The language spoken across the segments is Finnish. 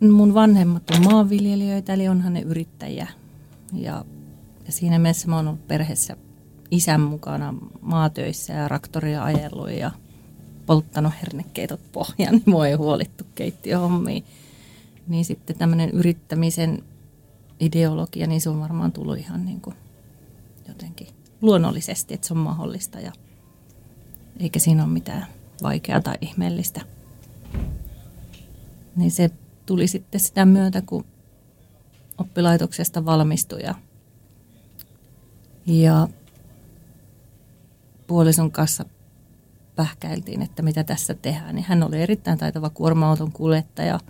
Mun vanhemmat on maanviljelijöitä, eli onhan ne yrittäjiä. Ja, ja siinä mielessä mä oon ollut perheessä isän mukana maatöissä ja raktoria ajellut ja polttanut hernekeitot pohjaan, niin mua ei huolittu keittiöhommiin. Niin sitten tämmöinen yrittämisen ideologia, niin se on varmaan tullut ihan niin kuin jotenkin luonnollisesti, että se on mahdollista ja eikä siinä ole mitään vaikeaa tai ihmeellistä. Niin se tuli sitten sitä myötä, kun oppilaitoksesta valmistui ja, ja puolison kanssa pähkäiltiin, että mitä tässä tehdään. Niin hän oli erittäin taitava kuorma-auton kuljettaja,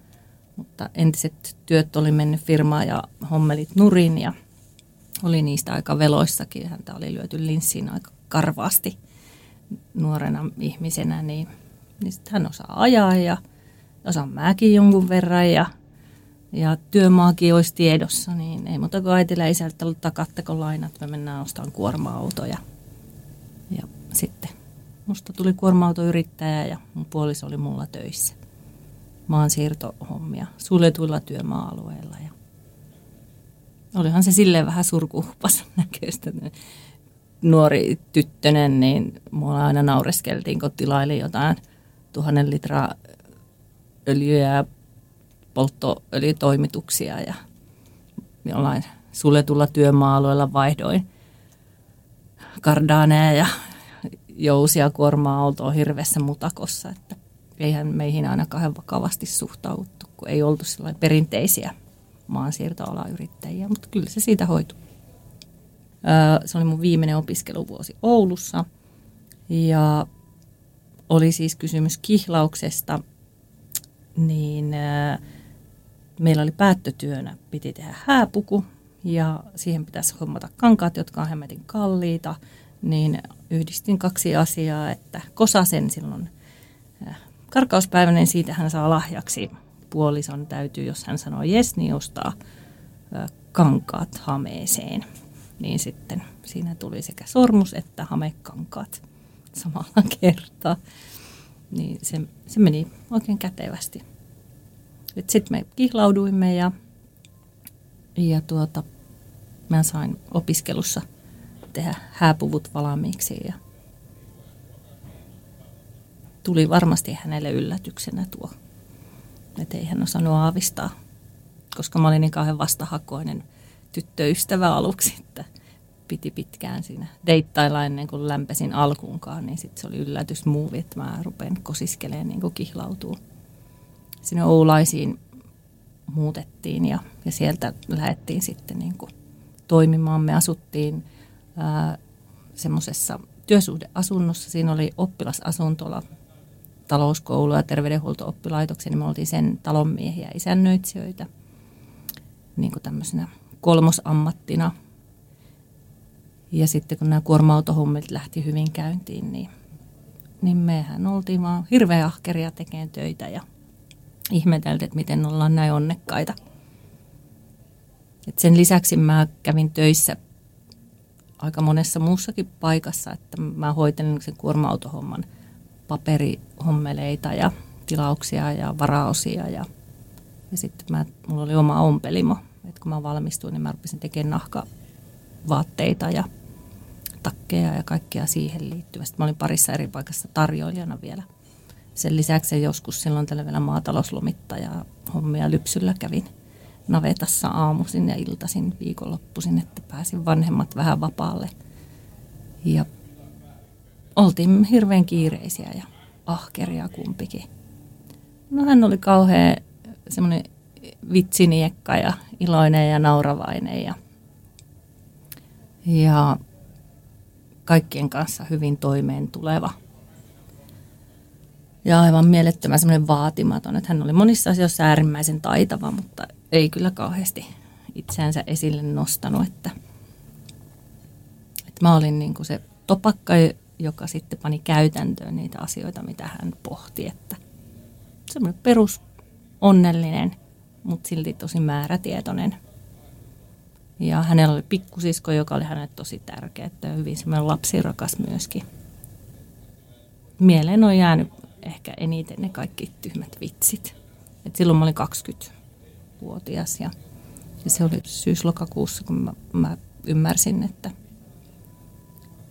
mutta entiset työt oli mennyt firmaan ja hommelit nurin ja oli niistä aika veloissakin. Häntä oli lyöty linssiin aika karvaasti nuorena ihmisenä, niin, niin hän osaa ajaa ja – osaan mäkin jonkun verran ja, ja työmaakin olisi tiedossa, niin ei muuta kuin äitillä isältä ollut takatteko lainat, me mennään ostamaan kuorma-autoja. Ja sitten musta tuli kuorma-autoyrittäjä ja mun puoliso oli mulla töissä. Maansiirtohommia suljetuilla työmaa-alueilla ja olihan se silleen vähän surkuhupas näköistä. Nuori tyttönen, niin mulla aina naureskeltiin, kun tilaili jotain tuhannen litraa öljyjä ja polttoöljytoimituksia ja jollain suljetulla työmaa-alueella vaihdoin kardaaneja ja jousia kuormaa oltua hirveässä mutakossa, että eihän meihin aina kahden vakavasti suhtauttu, kun ei oltu perinteisiä maansiirtoalayrittäjiä, mutta kyllä se siitä hoitui. Se oli mun viimeinen opiskeluvuosi Oulussa ja oli siis kysymys kihlauksesta niin äh, meillä oli päättötyönä, piti tehdä hääpuku ja siihen pitäisi hommata kankaat, jotka on hemmetin kalliita, niin yhdistin kaksi asiaa, että kosasen silloin äh, karkauspäivänä, siitä hän saa lahjaksi puolison täytyy, jos hän sanoo jes, niin ostaa äh, kankaat hameeseen. Niin sitten siinä tuli sekä sormus että hamekankaat samalla kertaa. Niin se, se meni oikein kätevästi. Sitten me kihlauduimme ja, ja tuota, mä sain opiskelussa tehdä hääpuvut valmiiksi ja tuli varmasti hänelle yllätyksenä tuo, että ei hän osannut aavistaa, koska mä olin niin kauhean vastahakoinen tyttöystävä aluksi, että piti pitkään siinä deittailla ennen kuin lämpesin alkuunkaan, niin sitten se oli yllätysmuuvi, että mä rupean kosiskelemaan niin kuin kihlautuu sinne Oulaisiin muutettiin ja, ja sieltä lähdettiin sitten niin kuin toimimaan. Me asuttiin semmoisessa työsuhdeasunnossa. Siinä oli oppilasasuntola, talouskoulu ja terveydenhuolto-oppilaitoksen, niin me oltiin sen talonmiehiä isännöitsijöitä niin kuin tämmöisenä kolmosammattina. Ja sitten kun nämä kuorma-autohommit lähti hyvin käyntiin, niin, niin mehän oltiin vaan hirveän ahkeria tekemään töitä ja ihmetelty, että miten ollaan näin onnekkaita. Et sen lisäksi mä kävin töissä aika monessa muussakin paikassa, että mä hoitelin sen kuorma-autohomman paperihommeleita ja tilauksia ja varaosia ja, ja sitten mä, mulla oli oma ompelimo. Et kun mä valmistuin, niin mä rupesin tekemään nahkavaatteita ja takkeja ja kaikkea siihen liittyvästi. Mä olin parissa eri paikassa tarjoilijana vielä sen lisäksi joskus silloin tällä vielä maatalouslomittaja hommia lypsyllä kävin navetassa aamuisin ja iltaisin viikonloppuisin, että pääsin vanhemmat vähän vapaalle. Ja oltiin hirveän kiireisiä ja ahkeria kumpikin. No hän oli kauhean semmoinen vitsiniekka ja iloinen ja nauravainen ja, ja kaikkien kanssa hyvin toimeen tuleva. Ja aivan mielettömän semmoinen vaatimaton, että hän oli monissa asioissa äärimmäisen taitava, mutta ei kyllä kauheasti itseänsä esille nostanut, että, että mä olin niin kuin se topakka, joka sitten pani käytäntöön niitä asioita, mitä hän pohti, että semmoinen perus onnellinen, mutta silti tosi määrätietoinen. Ja hänellä oli pikkusisko, joka oli hänelle tosi tärkeä, että hyvin semmoinen lapsirakas myöskin. Mieleen on jäänyt ehkä eniten ne kaikki tyhmät vitsit. Et silloin mä olin 20-vuotias ja, ja se oli syyslokakuussa, kun mä, mä ymmärsin, että,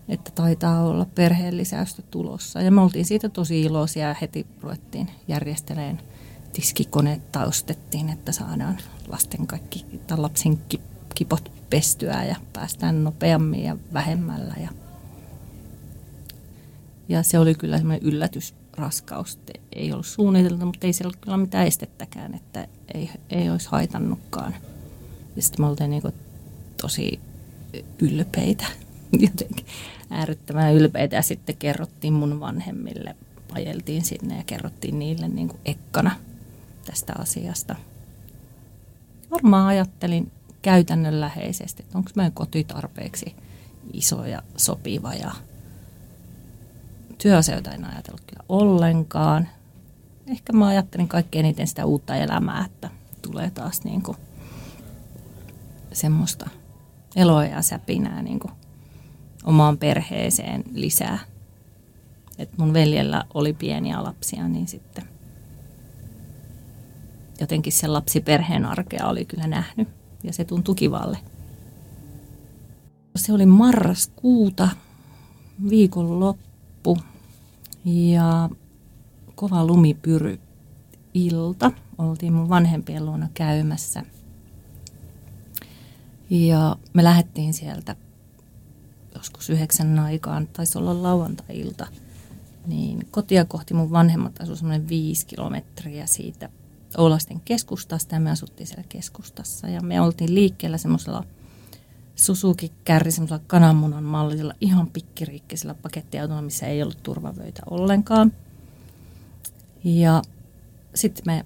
että taitaa olla perheen lisäystä tulossa. Ja me oltiin siitä tosi iloisia ja heti ruvettiin järjesteleen tiskikoneetta ostettiin, että saadaan lasten kaikki, tai lapsen kipot pestyä ja päästään nopeammin ja vähemmällä. Ja, ja se oli kyllä semmoinen yllätysraskaus. Ei ollut suunniteltu, mutta ei siellä kyllä mitään estettäkään, että ei, ei olisi haitannutkaan. Ja sitten me oltiin niin tosi ylpeitä, jotenkin äärettömän ylpeitä. Ja sitten kerrottiin mun vanhemmille, ajeltiin sinne ja kerrottiin niille niin kuin ekkana tästä asiasta. Varmaan ajattelin käytännönläheisesti, että onko meidän koti tarpeeksi iso ja sopiva ja työasioita en ajatellut kyllä ollenkaan. Ehkä mä ajattelin kaikkein eniten sitä uutta elämää, että tulee taas niin kuin semmoista eloa ja säpinää niin kuin omaan perheeseen lisää. Et mun veljellä oli pieniä lapsia, niin sitten jotenkin sen lapsiperheen arkea oli kyllä nähnyt ja se tuntui kivalle. Se oli marraskuuta, viikonloppu ja kova lumipyry ilta. Oltiin mun vanhempien luona käymässä. Ja me lähdettiin sieltä joskus yhdeksän aikaan, taisi olla lauantai-ilta, niin kotia kohti mun vanhemmat asuivat semmoinen viisi kilometriä siitä Oulaisten keskustasta ja me asuttiin siellä keskustassa. Ja me oltiin liikkeellä semmoisella Suzuki-kärri, semmoisella kananmunan mallisella ihan pikkiriikkisellä pakettiautolla, missä ei ollut turvavöitä ollenkaan. Ja sitten me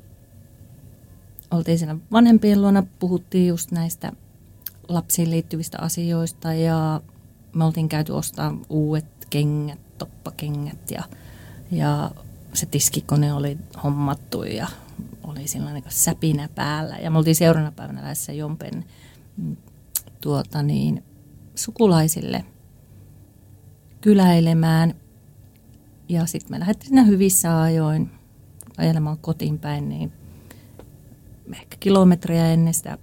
oltiin siinä vanhempien luona, puhuttiin just näistä lapsiin liittyvistä asioista ja me oltiin käyty ostaa uudet kengät, toppakengät ja, ja se tiskikone oli hommattu ja oli sellainen niin säpinä päällä. Ja me oltiin seuraavana päivänä lähdössä Jompen tuota niin, sukulaisille kyläilemään. Ja sitten me lähdettiin siinä hyvissä ajoin ajelemaan kotiin päin, niin ehkä kilometriä ennen sitä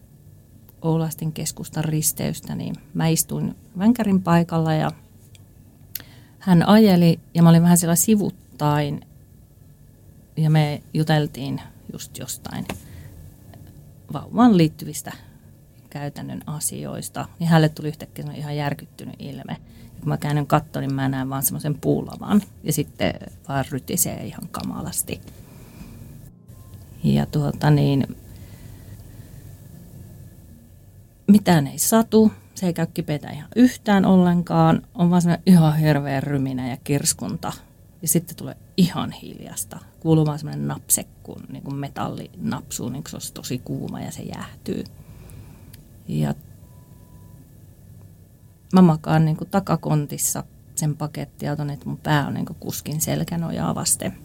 Oulastin keskustan risteystä, niin mä istuin vänkärin paikalla ja hän ajeli ja mä olin vähän siellä sivuttain ja me juteltiin just jostain vauvaan liittyvistä käytännön asioista, niin hänelle tuli yhtäkkiä ihan järkyttynyt ilme. Ja kun mä käännyn katto, niin mä näen vaan semmoisen puulavan ja sitten vaan rytisee ihan kamalasti. Ja tuota niin, mitään ei satu, se ei käy kipeätä ihan yhtään ollenkaan, on vaan semmoinen ihan hirveä ryminä ja kirskunta. Ja sitten tulee ihan hiljasta kuuluu vaan semmoinen napse, kun niin kuin metalli napsuu, niin se olisi tosi kuuma ja se jäähtyy. Ja mä makaan niin kuin takakontissa sen pakettiauton, että mun pää on niin kuin kuskin selkänojaa vasten.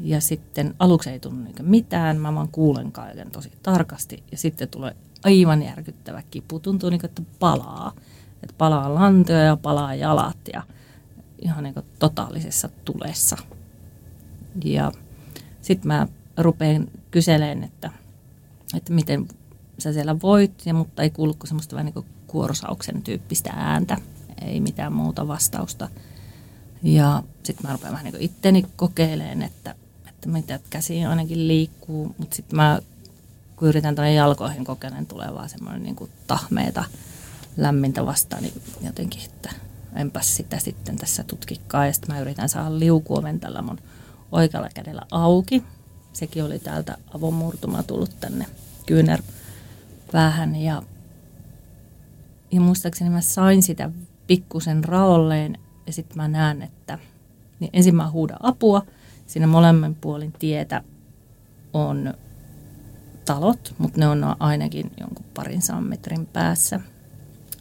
Ja sitten aluksi ei tunnu niin mitään, mä vaan kuulen kaiken tosi tarkasti. Ja sitten tulee aivan järkyttävä kipu, tuntuu niin kuin, että palaa. Että palaa lantoja ja palaa jalat ja ihan niin kuin totaalisessa tulessa. Ja sitten mä rupean kyseleen, että, että miten sä siellä voit, ja, mutta ei kuulu semmoista vähän niin kuin kuorosauksen tyyppistä ääntä, ei mitään muuta vastausta. Ja sitten mä rupean vähän niin itteni kokeilemaan, että, että mitä käsiin ainakin liikkuu, mutta sitten mä kun yritän tuonne jalkoihin kokeilemaan, tulee vaan semmoinen niin kuin tahmeita, lämmintä vastaan, niin jotenkin, että enpäs sitä sitten tässä tutkikaan. Ja sitten mä yritän saada liukuoven tällä mun oikealla kädellä auki. Sekin oli täältä avomurtuma tullut tänne kyynärpäähän ja, ja muistaakseni mä sain sitä pikkusen raolleen ja sitten mä näen, että niin ensin mä huudan apua. Siinä molemmin puolin tietä on talot, mutta ne on ainakin jonkun parin metrin päässä.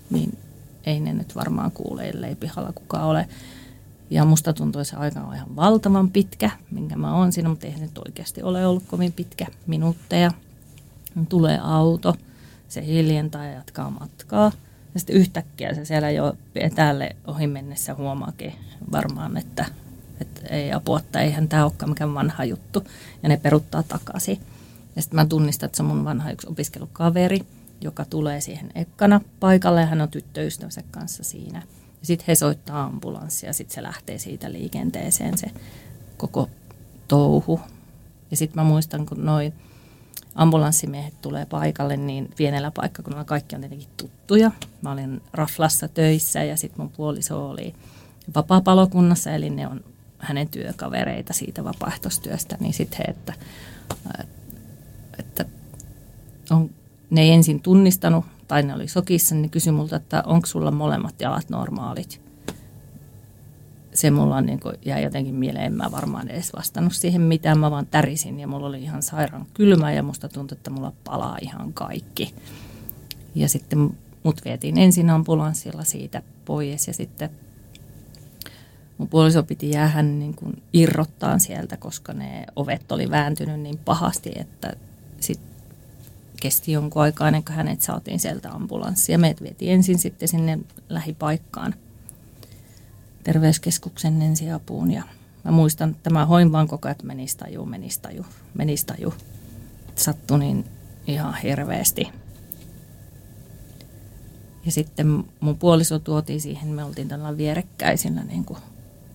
Niin ei ne nyt varmaan kuule, ellei pihalla kukaan ole. Ja musta tuntui se aika on ihan valtavan pitkä, minkä mä oon siinä, mutta eihän nyt oikeasti ole ollut kovin pitkä minuutteja. Tulee auto, se hiljentää ja jatkaa matkaa. Ja sitten yhtäkkiä se siellä jo etäälle ohi mennessä huomaakin varmaan, että, että ei apua, että eihän tämä olekaan mikään vanha juttu. Ja ne peruttaa takaisin. Ja sitten mä tunnistan, että se on mun vanha yksi opiskelukaveri, joka tulee siihen ekkana paikalle ja hän on tyttöystävänsä kanssa siinä. Ja sitten he soittaa ambulanssia ja sitten se lähtee siitä liikenteeseen se koko touhu. Ja sitten mä muistan, kun noin ambulanssimiehet tulee paikalle, niin pienellä paikkakunnalla kaikki on tietenkin tuttuja. Mä olin Raflassa töissä ja sitten mun puoliso oli vapaa-palokunnassa, eli ne on hänen työkavereita siitä vapaaehtoistyöstä, niin sitten he, että, että on, ne ei ensin tunnistanut, tai ne oli sokissa, niin kysyi multa, että onko sulla molemmat jalat normaalit. Se mulla niin kuin, jäi jotenkin mieleen, en mä varmaan edes vastannut siihen mitään, mä vaan tärisin ja mulla oli ihan sairaan kylmä ja musta tuntui, että mulla palaa ihan kaikki. Ja sitten mut vietiin ensin ambulanssilla siitä pois ja sitten mun puoliso piti jäädä niin kuin irrottaa sieltä, koska ne ovet oli vääntynyt niin pahasti, että sit kesti jonkun aikaa ennen kuin hänet saatiin sieltä ambulanssia. Meidät vietiin ensin sitten sinne lähipaikkaan terveyskeskuksen ensiapuun ja mä muistan, että mä hoin vaan koko ajan, että menisi taju, menisi taju, menisi taju. Sattui niin ihan hirveästi. Ja sitten mun puoliso tuotiin siihen, me oltiin tällä vierekkäisillä niin kuin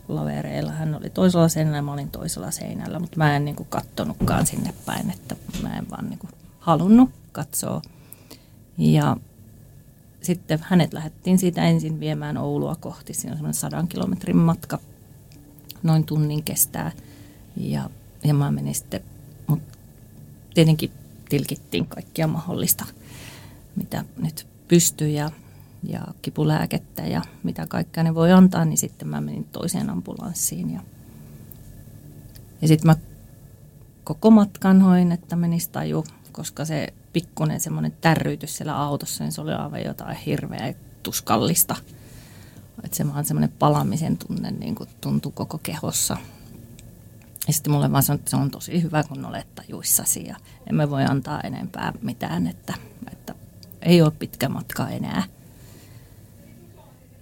lavereilla. Hän oli toisella seinällä ja mä olin toisella seinällä, mutta mä en niin kuin kattonutkaan sinne päin, että mä en vaan niin kuin halunnut katsoa. Ja sitten hänet lähdettiin siitä ensin viemään Oulua kohti. Siinä on semmoinen sadan kilometrin matka, noin tunnin kestää. Ja, ja mä menin sitten, mutta tietenkin tilkittiin kaikkia mahdollista, mitä nyt pystyy ja, ja kipulääkettä ja mitä kaikkea ne voi antaa, niin sitten mä menin toiseen ambulanssiin. Ja, ja sitten mä koko matkan hoin, että menisi taju koska se pikkuinen semmoinen tärrytys siellä autossa, niin se oli aivan jotain hirveä tuskallista. Että se vaan semmoinen palamisen tunne niin kuin tuntui koko kehossa. Ja sitten mulle vaan sanoi, että se on tosi hyvä, kun olet tajuissasi ja emme voi antaa enempää mitään, että, että ei ole pitkä matka enää.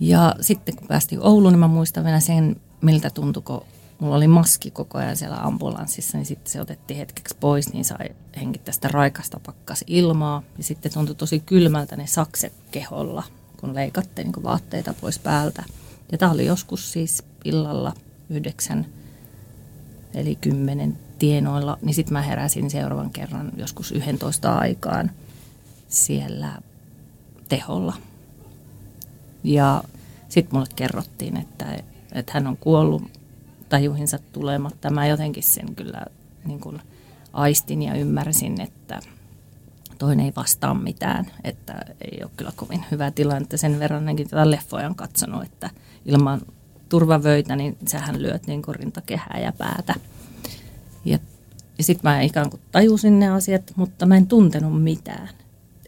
Ja sitten kun päästiin Ouluun, niin mä muistan vielä sen, miltä tuntui, kun mulla oli maski koko ajan siellä ambulanssissa, niin sitten se otettiin hetkeksi pois, niin sai hengittää sitä raikasta pakkas ilmaa. Ja sitten tuntui tosi kylmältä ne sakset keholla, kun leikatte niin vaatteita pois päältä. Ja tämä oli joskus siis illalla yhdeksän, eli kymmenen tienoilla, niin sitten mä heräsin seuraavan kerran joskus 11 aikaan siellä teholla. Ja sitten mulle kerrottiin, että, että hän on kuollut tajuhinsa tulematta. Mä jotenkin sen kyllä niin kuin aistin ja ymmärsin, että toinen ei vastaa mitään, että ei ole kyllä kovin hyvä tilanne. Sen verran ainakin tätä leffoja on katsonut, että ilman turvavöitä, niin sähän lyöt niin kuin rintakehää ja päätä. Ja, ja sitten mä ikään kuin tajusin ne asiat, mutta mä en tuntenut mitään.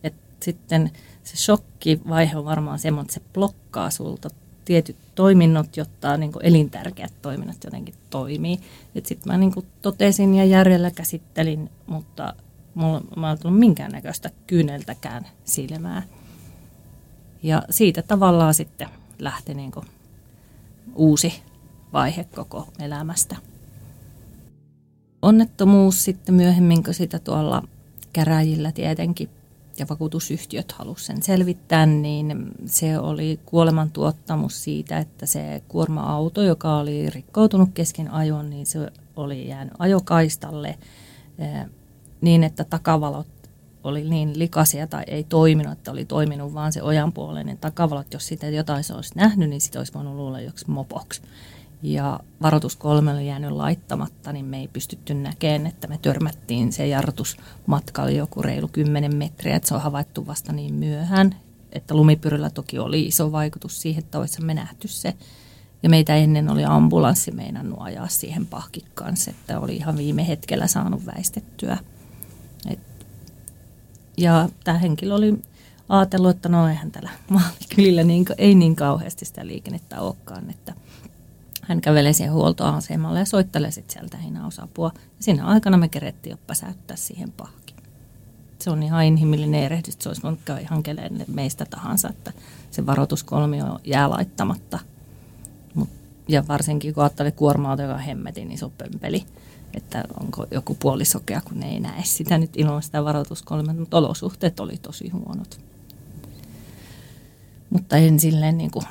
Et sitten se shokkivaihe on varmaan semmoinen, että se blokkaa sulta tietyt toiminnot, jotta niin kuin elintärkeät toiminnot jotenkin toimii. Sitten mä niin kuin totesin ja järjellä käsittelin, mutta mulla, mä ei tullut minkäännäköistä kyyneltäkään silmää. Ja siitä tavallaan sitten lähti niin kuin uusi vaihe koko elämästä. Onnettomuus sitten myöhemmin, kun sitä tuolla käräjillä tietenkin ja vakuutusyhtiöt halusivat sen selvittää, niin se oli kuolemantuottamus siitä, että se kuorma-auto, joka oli rikkoutunut kesken ajon, niin se oli jäänyt ajokaistalle niin, että takavalot oli niin likaisia tai ei toiminut, että oli toiminut vaan se ojanpuoleinen takavalot. Jos sitä jotain se olisi nähnyt, niin sitä olisi voinut luulla joksi mopoksi. Ja varoitus kolme oli jäänyt laittamatta, niin me ei pystytty näkemään, että me törmättiin se jarrutusmatka oli joku reilu 10 metriä, että se on havaittu vasta niin myöhään. Että lumipyryllä toki oli iso vaikutus siihen, että olisimme nähty se. Ja meitä ennen oli ambulanssi meinannut ajaa siihen pahkin kanssa, että oli ihan viime hetkellä saanut väistettyä. Et, ja tämä henkilö oli ajatellut, että no eihän täällä maalikylillä niin, ei niin kauheasti sitä liikennettä olekaan, että hän kävelee siihen huoltoasemalle ja soittelee sitten sieltä hinausapua. Ja siinä aikana me kerettiin jo päsäyttää siihen pahkin. Se on ihan inhimillinen erehdys, se olisi voinut ihan meistä tahansa, että se varoituskolmio jää laittamatta – ja varsinkin kun ajattelee kuorma-auto, joka on hemmetin iso pömpeli, että onko joku puolisokea, kun ei näe sitä nyt ilman sitä varoituskolmea, mutta olosuhteet oli tosi huonot. Mutta en silleen niin kuin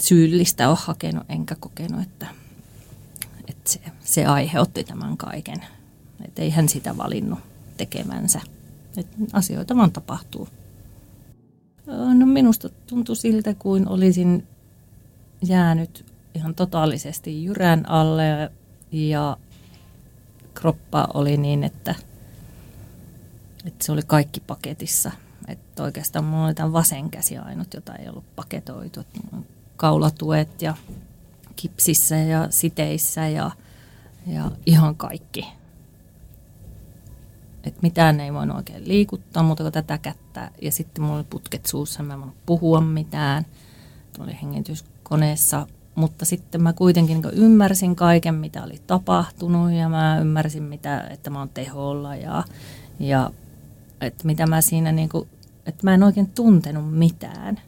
syyllistä ole hakenut, enkä kokenut, että, että se, se aiheutti tämän kaiken. Että ei hän sitä valinnut tekemänsä. Että asioita vaan tapahtuu. No minusta tuntui siltä, kuin olisin jäänyt ihan totaalisesti jyrän alle ja kroppa oli niin, että, että se oli kaikki paketissa. Että oikeastaan mulla oli tämä vasen käsi ainut, jota ei ollut paketoitu. Kaulatuet ja kipsissä ja siteissä ja, ja ihan kaikki. Et mitään ei voinut oikein liikuttaa muuta kuin tätä kättä. Ja sitten mulla oli putket suussa, mä en voinut puhua mitään. Tuo oli hengityskoneessa mutta sitten mä kuitenkin niin ymmärsin kaiken, mitä oli tapahtunut ja mä ymmärsin, mitä, että mä oon teholla ja, ja että mitä mä siinä, niin kuin, että mä en oikein tuntenut mitään.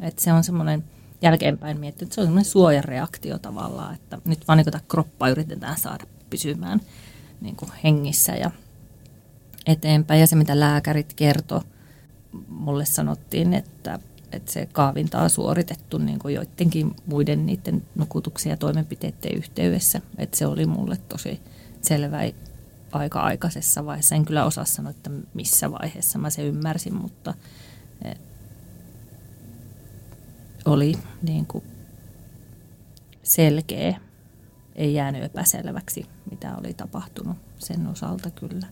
Että se on semmoinen jälkeenpäin miettinyt, että se on semmoinen suojareaktio tavallaan, että nyt vaan niin tätä kroppaa yritetään saada pysymään niin kuin hengissä ja eteenpäin. Ja se, mitä lääkärit kertoi, mulle sanottiin, että että se kaavinta on suoritettu niin kuin joidenkin muiden niiden nukutuksia ja toimenpiteiden yhteydessä. Että se oli mulle tosi selvä aika aikaisessa vaiheessa. En kyllä osaa sanoa, että missä vaiheessa mä se ymmärsin, mutta e, oli niin kuin selkeä. Ei jäänyt epäselväksi, mitä oli tapahtunut sen osalta kyllä.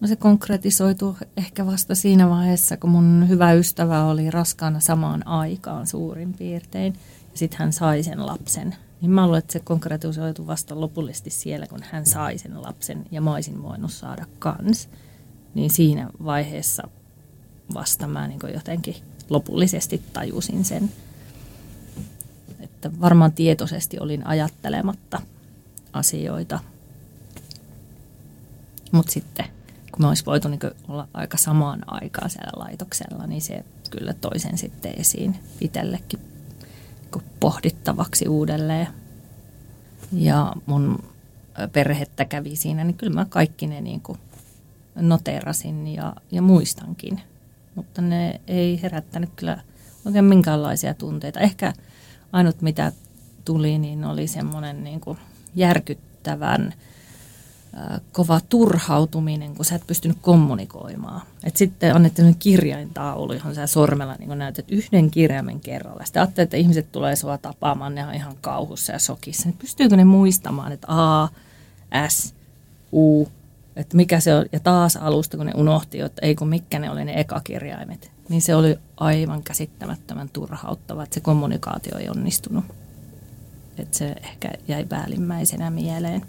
No se konkretisoitu ehkä vasta siinä vaiheessa, kun mun hyvä ystävä oli raskaana samaan aikaan suurin piirtein. Ja sitten hän sai sen lapsen. Niin mä luulen, että se konkretisoitu vasta lopullisesti siellä, kun hän sai sen lapsen ja mä olisin voinut saada kans. Niin siinä vaiheessa vasta mä niin jotenkin lopullisesti tajusin sen. Että varmaan tietoisesti olin ajattelematta asioita. Mutta sitten kun me olisi voitu niin olla aika samaan aikaan siellä laitoksella, niin se kyllä toisen sitten esiin itsellekin niin pohdittavaksi uudelleen. Ja mun perhettä kävi siinä, niin kyllä mä kaikki ne niin noterasin ja, ja muistankin. Mutta ne ei herättänyt kyllä oikein minkäänlaisia tunteita. Ehkä ainut mitä tuli, niin oli semmoinen niin kuin järkyttävän kova turhautuminen, kun sä et pystynyt kommunikoimaan. Et sitten annettiin kirjaintaulu, johon sä sormella niin näytät yhden kirjaimen kerralla. Sitten ajattelet, että ihmiset tulee sua tapaamaan, ne on ihan kauhussa ja sokissa. Niin pystyykö ne muistamaan, että A, S, U, että mikä se on, ja taas alusta, kun ne unohti, että ei kun mitkä ne oli ne ekakirjaimet. Niin se oli aivan käsittämättömän turhauttava, että se kommunikaatio ei onnistunut. Että se ehkä jäi päällimmäisenä mieleen.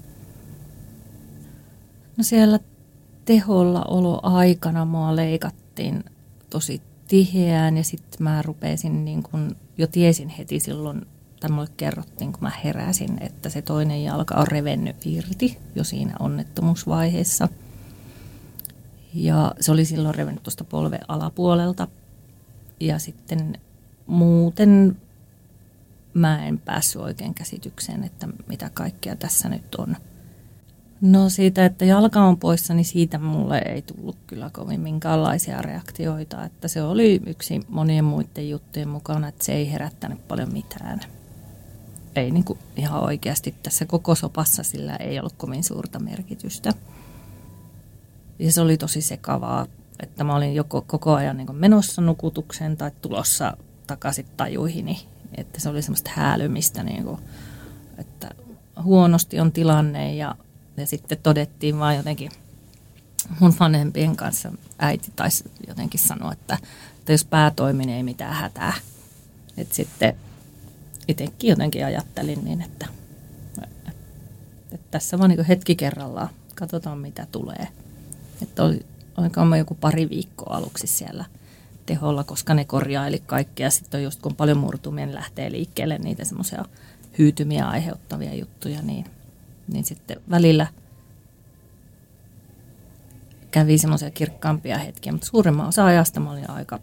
No siellä teholla olo aikana mua leikattiin tosi tiheään ja sitten mä rupesin niin kun, jo tiesin heti silloin, tai mulle kerrottiin kun mä heräsin, että se toinen jalka on revennyt irti jo siinä onnettomuusvaiheessa. Ja se oli silloin revennyt tuosta polven alapuolelta. Ja sitten muuten mä en päässyt oikein käsitykseen, että mitä kaikkea tässä nyt on No siitä, että jalka on poissa, niin siitä mulle ei tullut kyllä kovin minkäänlaisia reaktioita. Että se oli yksi monien muiden juttujen mukana, että se ei herättänyt paljon mitään. Ei niin kuin ihan oikeasti tässä koko sopassa sillä ei ollut kovin suurta merkitystä. Ja se oli tosi sekavaa, että mä olin joko koko ajan niin menossa nukutukseen tai tulossa takaisin tajuihini. Että se oli semmoista häälymistä, niin kuin, että huonosti on tilanne ja, ja sitten todettiin vaan jotenkin mun vanhempien kanssa äiti taisi jotenkin sanoa, että, että jos pää toimii, niin ei mitään hätää. Että sitten itsekin jotenkin ajattelin niin, että, että tässä vaan niin hetki kerrallaan, katsotaan mitä tulee. Että oli, olikohan joku pari viikkoa aluksi siellä teholla, koska ne korjaili kaikkea. Sitten on just kun paljon murtumia, niin lähtee liikkeelle niitä semmoisia hyytymiä aiheuttavia juttuja, niin, niin sitten välillä kävi semmoisia kirkkaampia hetkiä, mutta suurimman osa ajasta mä olin aika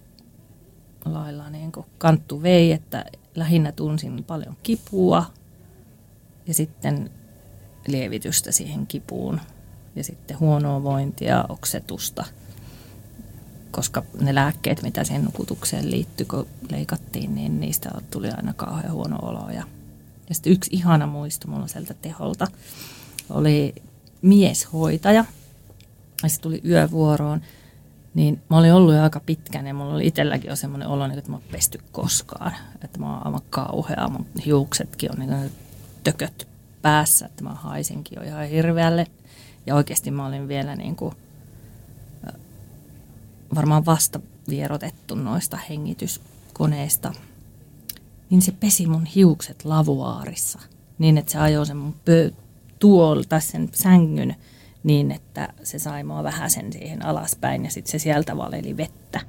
lailla niin kanttu vei, että lähinnä tunsin paljon kipua ja sitten lievitystä siihen kipuun ja sitten huonoa vointia, oksetusta, koska ne lääkkeet, mitä siihen nukutukseen liittyi, kun leikattiin, niin niistä tuli aina kauhean huono olo. Ja, ja sitten yksi ihana muisto mulla sieltä teholta oli mieshoitaja, ja se tuli yövuoroon, niin mä olin ollut jo aika pitkään ja mulla oli itselläkin jo semmoinen olo, niin että mä oon pesty koskaan. Että mä oon aivan kauhea, mun hiuksetkin on niin tököt päässä, että mä haisinkin jo ihan hirveälle. Ja oikeasti mä olin vielä niin kuin, varmaan vasta vierotettu noista hengityskoneista. Niin se pesi mun hiukset lavuaarissa. Niin, että se ajoi sen mun pö- tuol, tai sen sängyn niin, että se sai mua vähän sen siihen alaspäin ja sitten se sieltä valeli vettä.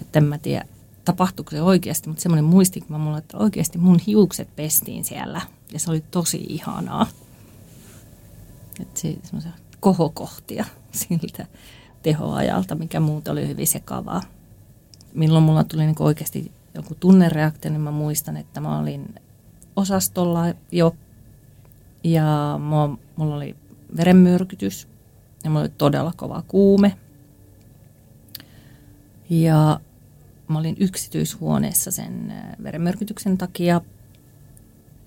Että en mä tiedä, tapahtuiko se oikeasti, mutta semmoinen muistikuma mulla, että oikeasti mun hiukset pestiin siellä ja se oli tosi ihanaa. Että se semmoisia kohokohtia siltä tehoajalta, mikä muut oli hyvin sekavaa. Milloin mulla tuli niin oikeasti joku tunnereaktio, niin mä muistan, että mä olin osastolla jo ja mulla oli verenmyrkytys ja mulla oli todella kova kuume. Ja mä olin yksityishuoneessa sen verenmyrkytyksen takia,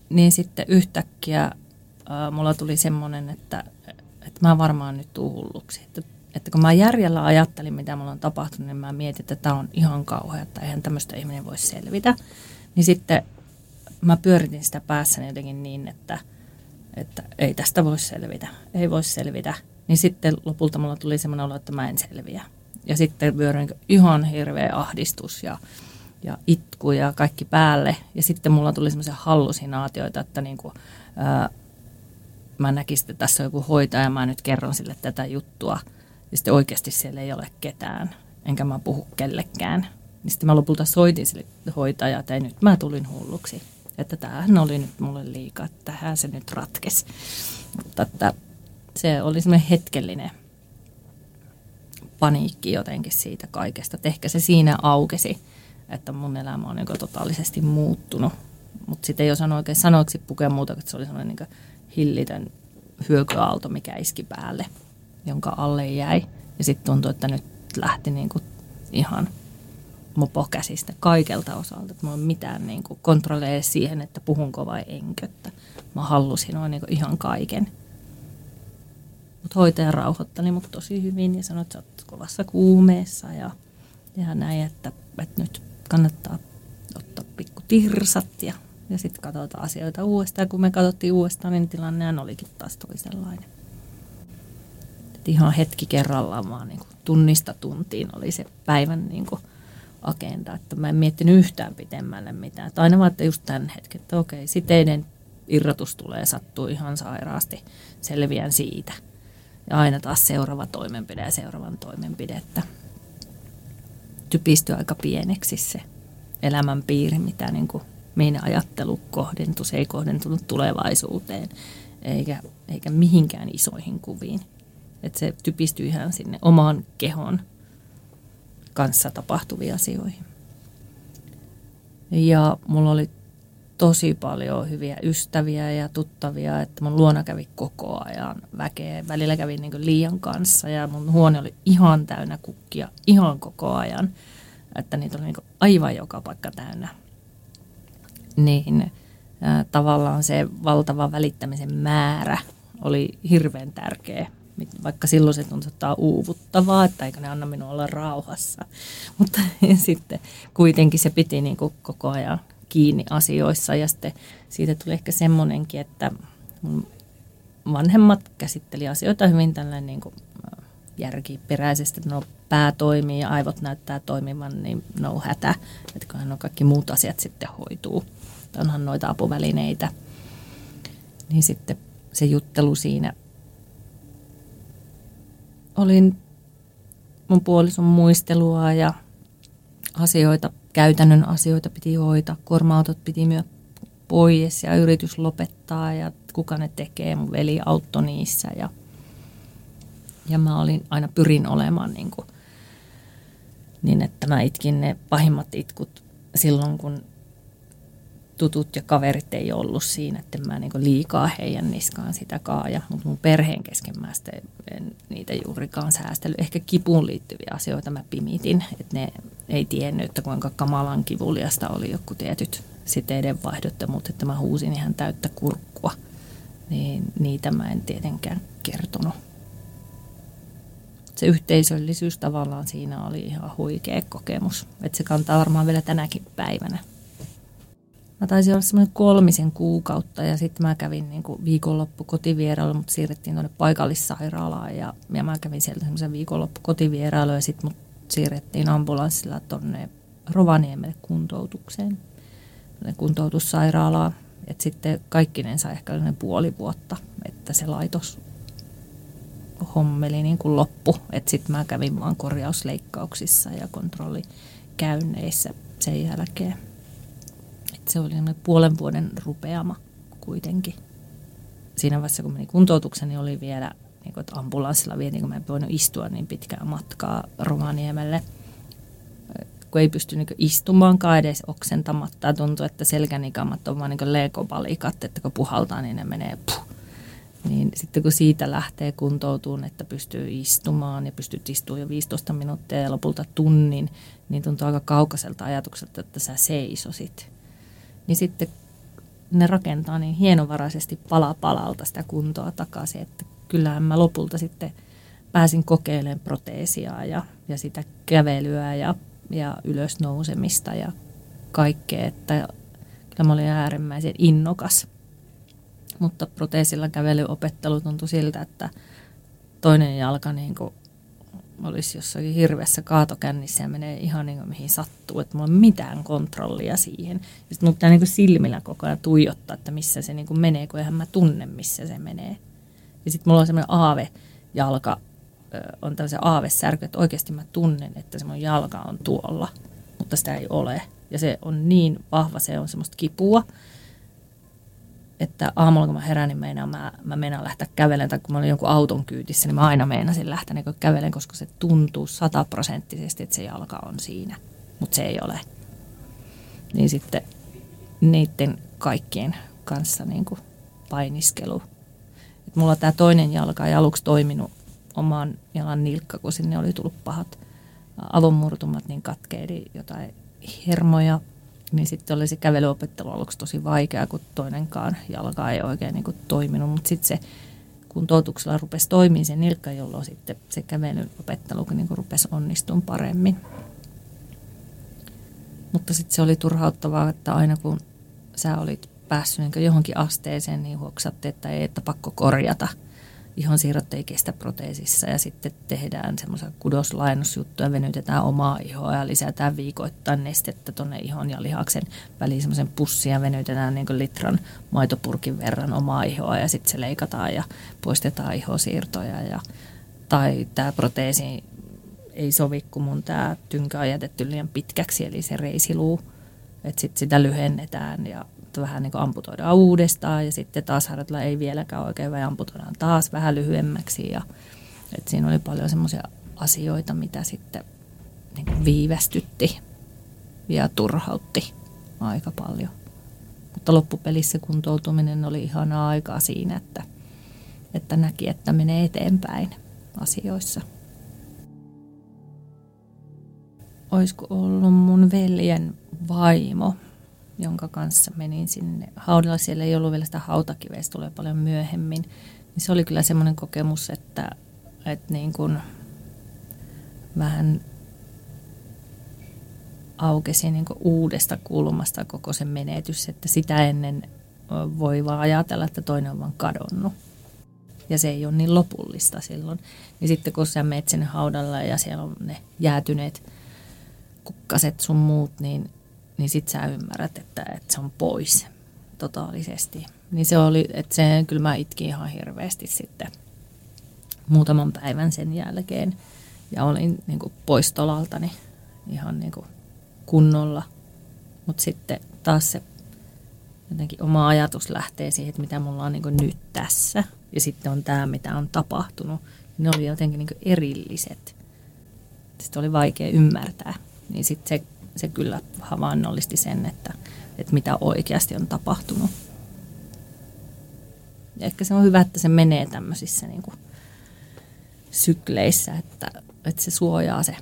niin sitten yhtäkkiä mulla tuli semmoinen, että, että mä varmaan nyt tuu hulluksi. Että, että kun mä järjellä ajattelin, mitä mulla on tapahtunut, niin mä mietin, että tämä on ihan kauhea, että eihän tämmöistä ihminen voi selvitä. Niin sitten mä pyöritin sitä päässäni jotenkin niin, että – että ei tästä voi selvitä, ei voi selvitä. Niin sitten lopulta mulla tuli semmoinen olo, että mä en selviä. Ja sitten vyöryin ihan hirveä ahdistus ja, ja itku ja kaikki päälle. Ja sitten mulla tuli semmoisia hallusinaatioita, että niin kuin, ää, mä näkisin, että tässä on joku hoitaja ja mä nyt kerron sille tätä juttua. Ja sitten oikeasti siellä ei ole ketään, enkä mä puhu kellekään. Niin sitten mä lopulta soitin sille hoitajalle, että ei nyt mä tulin hulluksi että tämähän oli nyt mulle liikaa, että tähän se nyt ratkesi. Mutta että se oli semmoinen hetkellinen paniikki jotenkin siitä kaikesta. Että ehkä se siinä aukesi, että mun elämä on niin totaalisesti muuttunut. Mutta sitten ei osannut oikein sanoiksi pukea muuta, että se oli semmoinen niin hillitön hyökyaalto, mikä iski päälle, jonka alle jäi. Ja sitten tuntui, että nyt lähti niin ihan mopo käsistä kaikelta osalta. Että mä en mitään niin kuin kontrolleja siihen, että puhunko vai enkö. Että mä hallusin noin niin ihan kaiken. Mutta hoitaja rauhoitteli mut tosi hyvin ja sanoi, että sä oot kovassa kuumeessa ja, ja näin, että, että nyt kannattaa ottaa pikku tirsat ja, ja sitten katsotaan asioita uudestaan. Kun me katsottiin uudestaan, niin tilanne olikin taas toisenlainen. Et ihan hetki kerrallaan vaan niin kuin tunnista tuntiin oli se päivän niin kuin agenda, että mä en miettinyt yhtään pitemmälle mitään. Että aina vaan, että just tämän hetken, että okei, siteiden irrotus tulee, sattuu ihan sairaasti, selviän siitä. Ja aina taas seuraava toimenpide ja seuraavan toimenpide, että typistyi aika pieneksi se elämänpiiri, mitä niin kuin meidän ajattelu kohdentui. Se ei kohdentunut tulevaisuuteen eikä, eikä mihinkään isoihin kuviin. Että se typistyi ihan sinne omaan kehoon kanssa tapahtuviin asioihin. Ja mulla oli tosi paljon hyviä ystäviä ja tuttavia, että mun luona kävi koko ajan väkeä. Välillä kävin niin liian kanssa ja mun huone oli ihan täynnä kukkia ihan koko ajan. Että niitä oli niin aivan joka paikka täynnä. Niin äh, tavallaan se valtava välittämisen määrä oli hirveän tärkeä vaikka silloin se tuntuu uuvuttavaa, että eikö ne anna minua olla rauhassa. Mutta sitten kuitenkin se piti niin kuin koko ajan kiinni asioissa ja sitten siitä tuli ehkä semmoinenkin, että mun vanhemmat käsitteli asioita hyvin tällainen niin kuin järkiperäisesti, että no pää toimii ja aivot näyttää toimivan, niin no hätä, että kunhan no kaikki muut asiat sitten hoituu. Onhan noita apuvälineitä. Niin sitten se juttelu siinä olin mun puolison muistelua ja asioita, käytännön asioita piti hoitaa. Kuorma-autot piti myö pois ja yritys lopettaa ja kuka ne tekee. Mun veli auttoi niissä ja, ja mä olin aina pyrin olemaan niin, kuin, niin, että mä itkin ne pahimmat itkut silloin, kun tutut ja kaverit ei ollut siinä, että mä niin liikaa heidän niskaan sitä kaaja, mutta mun perheen kesken mä en niitä juurikaan säästely. Ehkä kipuun liittyviä asioita mä pimitin, että ne ei tiennyt, että kuinka kamalan kivuliasta oli joku tietyt siteiden vaihdotta, mutta että mä huusin ihan täyttä kurkkua, niin niitä mä en tietenkään kertonut. Se yhteisöllisyys tavallaan siinä oli ihan huikea kokemus, että se kantaa varmaan vielä tänäkin päivänä. Mä taisin olla semmoinen kolmisen kuukautta ja sitten mä kävin niin kuin viikonloppu kotivierailu, mutta siirrettiin tuonne paikallissairaalaan ja, ja mä kävin sieltä semmoisen viikonloppu kotivierailu ja sitten mut siirrettiin ambulanssilla tuonne Rovaniemelle kuntoutukseen, kuntoutussairaalaa. Et sitten kaikkinensa ehkä puoli vuotta, että se laitos hommeli niin loppu. Että sitten mä kävin vaan korjausleikkauksissa ja kontrollikäynneissä sen jälkeen se oli puolen vuoden rupeama kuitenkin. Siinä vaiheessa, kun meni kuntoutuksen, niin oli vielä, niin kuin, että ambulanssilla vietiin, kun mä en voinut istua niin pitkää matkaa Rovaniemelle. Kun ei pysty niin istumaankaan edes oksentamatta, tuntuu, että selkänikamat on vaan niin legopalikat, että kun puhaltaa, niin ne menee puh. Niin sitten kun siitä lähtee kuntoutuun, että pystyy istumaan ja pystyt istumaan jo 15 minuuttia ja lopulta tunnin, niin tuntuu aika kaukaiselta ajatukselta, että sä seisosit niin sitten ne rakentaa niin hienovaraisesti pala palalta sitä kuntoa takaisin, että kyllähän mä lopulta sitten pääsin kokeilemaan proteesia ja, ja sitä kävelyä ja, ja ylösnousemista ja kaikkea, että kyllä mä olin äärimmäisen innokas. Mutta proteesilla kävelyopettelu tuntui siltä, että toinen jalka niin kuin olisi jossakin hirveässä kaatokännissä ja menee ihan niin kuin mihin sattuu, että mulla ei ole mitään kontrollia siihen. Sitten mun pitää niin kuin silmillä koko ajan tuijottaa, että missä se niin kuin menee, kun eihän mä tunne, missä se menee. Ja sitten mulla on semmoinen aave jalka, on tämmöisen aavesärky, että oikeasti mä tunnen, että se mun jalka on tuolla, mutta sitä ei ole. Ja se on niin vahva, se on semmoista kipua, että aamulla kun mä herään, niin meinaan, mä, mä meinaan lähteä kävelemään, tai kun mä olin jonkun auton kyytissä, niin mä aina meinasin lähteä niin kävelemään, koska se tuntuu sataprosenttisesti, että se jalka on siinä, mutta se ei ole. Niin sitten niiden kaikkien kanssa niin kuin painiskelu. Et mulla tämä toinen jalka ei aluksi toiminut omaan jalan nilkka, kun sinne oli tullut pahat avonmurtumat, niin katkeili jotain hermoja niin sitten oli se kävelyopettelu aluksi tosi vaikea, kun toinenkaan jalka ei oikein niin toiminut. Mutta sitten se kuntoutuksella rupesi toimimaan se nilkka, jolloin sitten se kävelyopettelu niin rupesi onnistumaan paremmin. Mutta sitten se oli turhauttavaa, että aina kun sä olit päässyt niin johonkin asteeseen, niin huoksatte, että ei, että pakko korjata – ihonsiirrot ei kestä proteesissa ja sitten tehdään semmoisia kudoslaajennusjuttuja, venytetään omaa ihoa ja lisätään viikoittain nestettä tuonne ihon ja lihaksen väliin semmoisen pussin ja venytetään niin litran maitopurkin verran omaa ihoa ja sitten se leikataan ja poistetaan ihosiirtoja ja, tai tämä proteesi ei sovi, kun mun tämä tynkä on jätetty liian pitkäksi, eli se reisiluu, että sitten sitä lyhennetään ja vähän niin kuin amputoidaan uudestaan ja sitten taas harjoitella ei vieläkään oikein vai amputoidaan taas vähän lyhyemmäksi. Ja, että siinä oli paljon semmoisia asioita, mitä sitten niin kuin viivästytti ja turhautti aika paljon. Mutta loppupelissä kuntoutuminen oli ihanaa aikaa siinä, että, että näki, että menee eteenpäin asioissa. Olisiko ollut mun veljen vaimo, jonka kanssa menin sinne haudalla. Siellä ei ollut vielä sitä hautakiveä, se tulee paljon myöhemmin. Niin se oli kyllä semmoinen kokemus, että, että niin kuin vähän aukesi niin uudesta kulmasta koko se menetys, että sitä ennen voi vaan ajatella, että toinen on vaan kadonnut. Ja se ei ole niin lopullista silloin. Niin sitten kun sä menet sinne haudalla ja siellä on ne jäätyneet kukkaset sun muut, niin, niin sit sä ymmärrät, että, että se on pois totaalisesti. Niin se oli, että se kyllä mä itkin ihan hirveästi sitten muutaman päivän sen jälkeen. Ja olin niin kuin pois tolaltani ihan niin kuin kunnolla. Mutta sitten taas se jotenkin oma ajatus lähtee siihen, että mitä mulla on niin nyt tässä. Ja sitten on tämä, mitä on tapahtunut. Ne oli jotenkin niin erilliset. Sitten oli vaikea ymmärtää. Niin sitten se, se kyllä havainnollisti sen, että, että mitä oikeasti on tapahtunut. Ja ehkä se on hyvä, että se menee tämmöisissä niin kuin sykleissä, että, että se suojaa se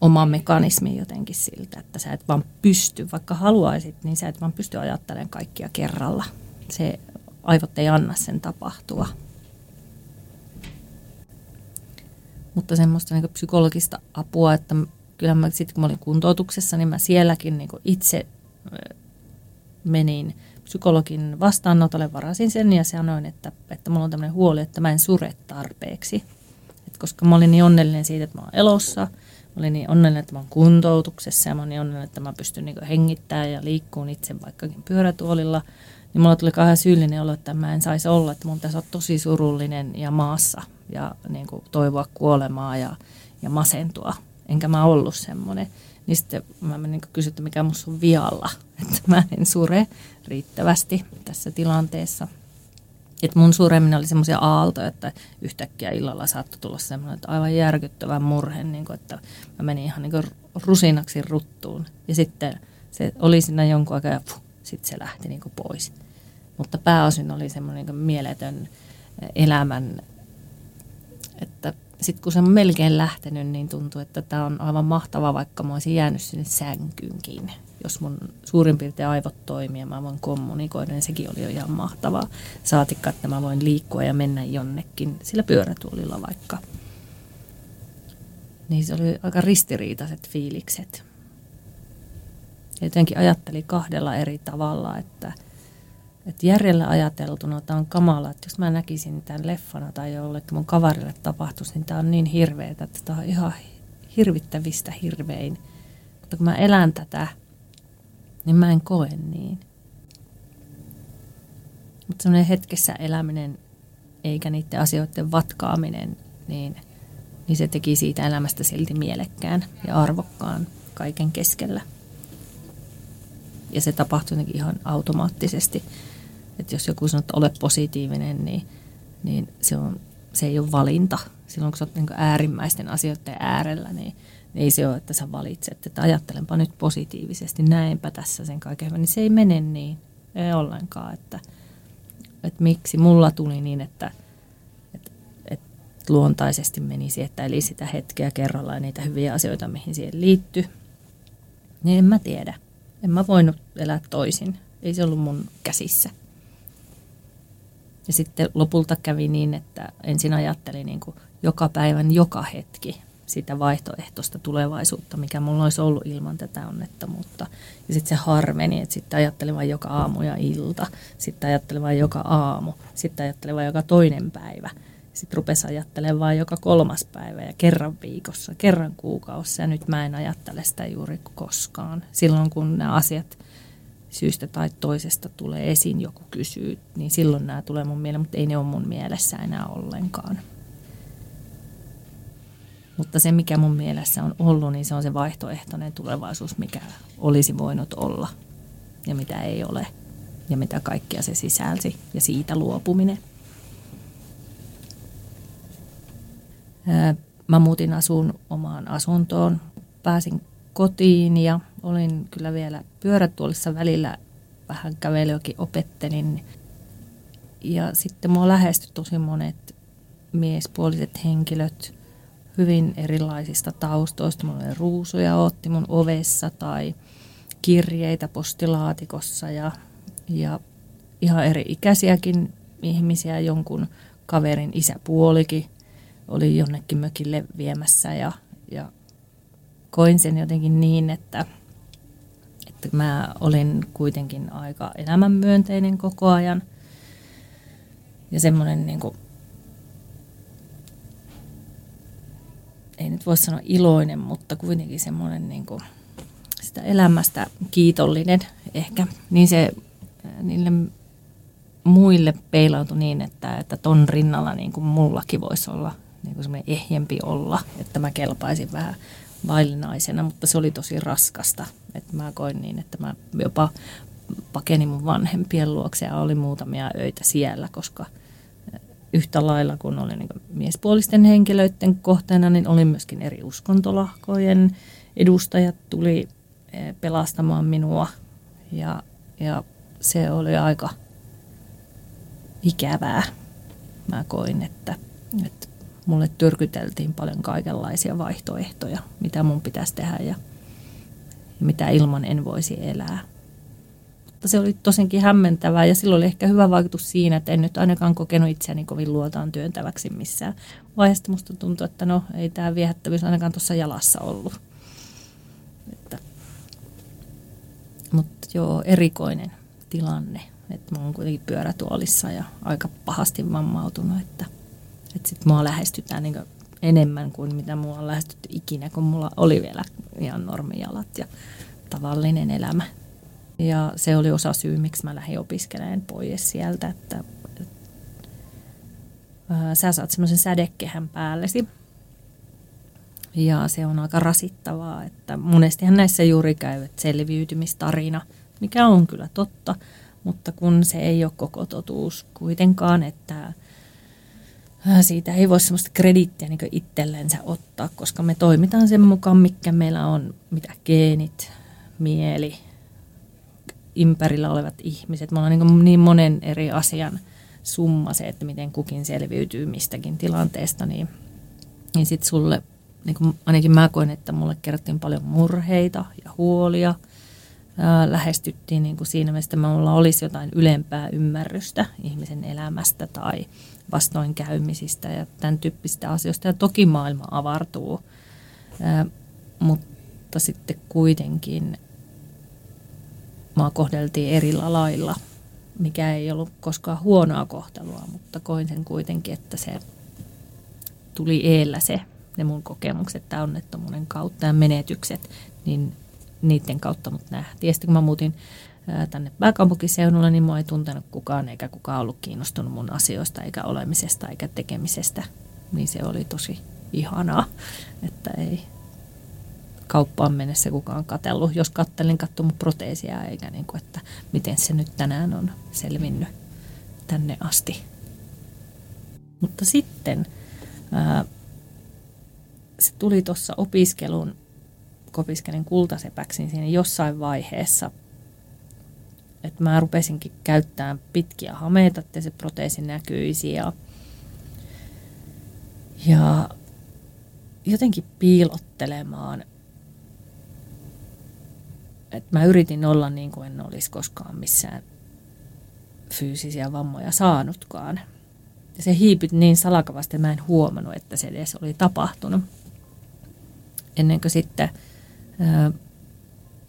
oma mekanismi jotenkin siltä, että sä et vaan pysty, vaikka haluaisit, niin sä et vaan pysty ajattelemaan kaikkia kerralla. Se aivot ei anna sen tapahtua. Mutta semmoista niin psykologista apua, että kyllä mä sitten kun mä olin kuntoutuksessa, niin mä sielläkin niin itse menin psykologin vastaanotolle, varasin sen ja sanoin, että, että mulla on tämmöinen huoli, että mä en sure tarpeeksi. Et koska mä olin niin onnellinen siitä, että mä oon elossa – Mä olin niin onnellinen, että mä oon kuntoutuksessa ja mä olin niin onnellinen, että mä pystyn niin hengittämään ja liikkuun itse vaikkakin pyörätuolilla. Niin mulla tuli kauhean syyllinen olo, että mä en saisi olla, että mun pitäisi olla tosi surullinen ja maassa ja niin kuin toivoa kuolemaa ja, ja masentua. Enkä mä ollut semmoinen. Niin sitten mä niin kysyin, että mikä musta on vialla, että mä en sure riittävästi tässä tilanteessa – et mun sureminen oli semmoisia aaltoja, että yhtäkkiä illalla saattoi tulla semmoinen, että aivan järkyttävä murhe, niin kuin, että mä menin ihan niin kuin rusinaksi ruttuun. Ja sitten se oli siinä jonkun aikaa ja sitten se lähti niin kuin pois. Mutta pääosin oli semmoinen niin mieletön elämän, että sitten kun se on melkein lähtenyt, niin tuntuu, että tämä on aivan mahtava, vaikka mä olisin jäänyt sinne sänkyynkin. Jos mun suurin piirtein aivot toimii ja mä voin kommunikoida, niin sekin oli jo ihan mahtavaa. Saatikka, että mä voin liikkua ja mennä jonnekin sillä pyörätuolilla vaikka. Niin se oli aika ristiriitaiset fiilikset. Ja jotenkin ajatteli kahdella eri tavalla, että – että järjellä ajateltuna tämä on kamala, että jos mä näkisin tämän leffana tai jollekin mun kaverille tapahtuisi, niin tämä on niin hirveä, että tämä on ihan hirvittävistä hirvein. Mutta kun mä elän tätä, niin mä en koe niin. Mutta semmoinen hetkessä eläminen, eikä niiden asioiden vatkaaminen, niin, niin se teki siitä elämästä silti mielekkään ja arvokkaan kaiken keskellä. Ja se tapahtui ihan automaattisesti että jos joku sanoo, että ole positiivinen, niin, niin se, on, se ei ole valinta. Silloin kun sä oot niin äärimmäisten asioiden äärellä, niin, niin ei se ole, että sä valitset, että ajattelenpa nyt positiivisesti, näenpä tässä sen kaiken hyvän, niin se ei mene niin, ei ollenkaan, että, että miksi mulla tuli niin, että, että, että luontaisesti menisi, että eli sitä hetkeä kerrallaan ja niitä hyviä asioita, mihin siihen liittyy, niin en mä tiedä. En mä voinut elää toisin. Ei se ollut mun käsissä. Ja sitten lopulta kävi niin, että ensin ajattelin niin kuin joka päivän, joka hetki sitä vaihtoehtoista tulevaisuutta, mikä mulla olisi ollut ilman tätä onnettomuutta. Ja sitten se harmeni, että sitten ajattelin vain joka aamu ja ilta, sitten ajattelin vain joka aamu, sitten ajattelin vain joka toinen päivä. Sitten rupesi ajattelemaan vain joka kolmas päivä ja kerran viikossa, kerran kuukaussa ja nyt mä en ajattele sitä juuri koskaan. Silloin kun nämä asiat syystä tai toisesta tulee esiin, joku kysyy, niin silloin nämä tulee mun mieleen, mutta ei ne ole mun mielessä enää ollenkaan. Mutta se, mikä mun mielessä on ollut, niin se on se vaihtoehtoinen tulevaisuus, mikä olisi voinut olla ja mitä ei ole ja mitä kaikkea se sisälsi ja siitä luopuminen. Mä muutin asun omaan asuntoon, pääsin kotiin ja olin kyllä vielä pyörätuolissa välillä vähän kävelyäkin opettelin. Ja sitten mua lähestyi tosi monet miespuoliset henkilöt hyvin erilaisista taustoista. Mulla oli ruusuja otti mun ovessa tai kirjeitä postilaatikossa ja, ja ihan eri ikäisiäkin ihmisiä, jonkun kaverin isäpuolikin oli jonnekin mökille viemässä ja, ja koin sen jotenkin niin, että, että mä olin kuitenkin aika elämänmyönteinen koko ajan. Ja semmoinen niin kuin, ei nyt voi sanoa iloinen, mutta kuitenkin semmoinen niin kuin, sitä elämästä kiitollinen ehkä, niin se niille muille peilautui niin, että, että ton rinnalla niin kuin mullakin voisi olla niin kuin semmoinen ehjempi olla, että mä kelpaisin vähän vaillinaisena, mutta se oli tosi raskasta. Että mä koin niin, että mä jopa pakenin mun vanhempien luokse ja oli muutamia öitä siellä, koska yhtä lailla kun olin niin miespuolisten henkilöiden kohteena, niin oli myöskin eri uskontolahkojen edustajat tuli eh, pelastamaan minua ja, ja se oli aika ikävää. Mä koin, että, että mulle tyrkyteltiin paljon kaikenlaisia vaihtoehtoja, mitä mun pitäisi tehdä ja, ja mitä ilman en voisi elää. Mutta se oli tosinkin hämmentävää ja silloin oli ehkä hyvä vaikutus siinä, että en nyt ainakaan kokenut itseäni kovin luotaan työntäväksi missään vaiheessa. Musta tuntui, että no ei tämä viehättävyys ainakaan tuossa jalassa ollut. Että, mutta joo, erikoinen tilanne. Että mä oon kuitenkin pyörätuolissa ja aika pahasti vammautunut, että, että sit mua lähestytään niin enemmän kuin mitä mua on lähestytty ikinä, kun mulla oli vielä ihan normijalat ja tavallinen elämä. Ja se oli osa syy, miksi mä lähdin opiskelemaan pois sieltä, että, että sä saat semmoisen sädekehän päällesi. Ja se on aika rasittavaa, että monestihan näissä juuri käy selviytymistarina, mikä on kyllä totta, mutta kun se ei ole koko totuus kuitenkaan, että siitä ei voi sellaista krediittiä niin itsellensä ottaa, koska me toimitaan sen mukaan, mikä meillä on, mitä geenit, mieli, ympärillä olevat ihmiset. Me ollaan niin, niin monen eri asian summa se, että miten kukin selviytyy mistäkin tilanteesta, niin, niin sitten sulle, niin kuin ainakin mä koin, että mulle kerrottiin paljon murheita ja huolia – lähestyttiin niin kuin siinä mielessä, että minulla olisi jotain ylempää ymmärrystä ihmisen elämästä tai vastoinkäymisistä ja tämän tyyppisistä asioista. Ja toki maailma avartuu, mutta sitten kuitenkin maa kohdeltiin eri lailla, mikä ei ollut koskaan huonoa kohtelua, mutta koin sen kuitenkin, että se tuli eellä se, ne mun kokemukset, tämä onnettomuuden kautta ja menetykset, niin niiden kautta mut nähtiin. Ja sitten kun mä muutin tänne pääkaupunkiseudulle, niin mua ei tuntenut kukaan eikä kukaan ollut kiinnostunut mun asioista eikä olemisesta eikä tekemisestä. Niin se oli tosi ihanaa, että ei kauppaan mennessä kukaan katellut. Jos kattelin, katso mun proteesia eikä niin kuin, että miten se nyt tänään on selvinnyt tänne asti. Mutta sitten ää, se tuli tuossa opiskelun opiskelin kultasepäksi niin siinä jossain vaiheessa, että mä rupesinkin käyttämään pitkiä hameita, että se proteesi näkyisi ja, ja jotenkin piilottelemaan. että mä yritin olla niin kuin en olisi koskaan missään fyysisiä vammoja saanutkaan. Ja se hiipyt niin salakavasti, mä en huomannut, että se edes oli tapahtunut. Ennen kuin sitten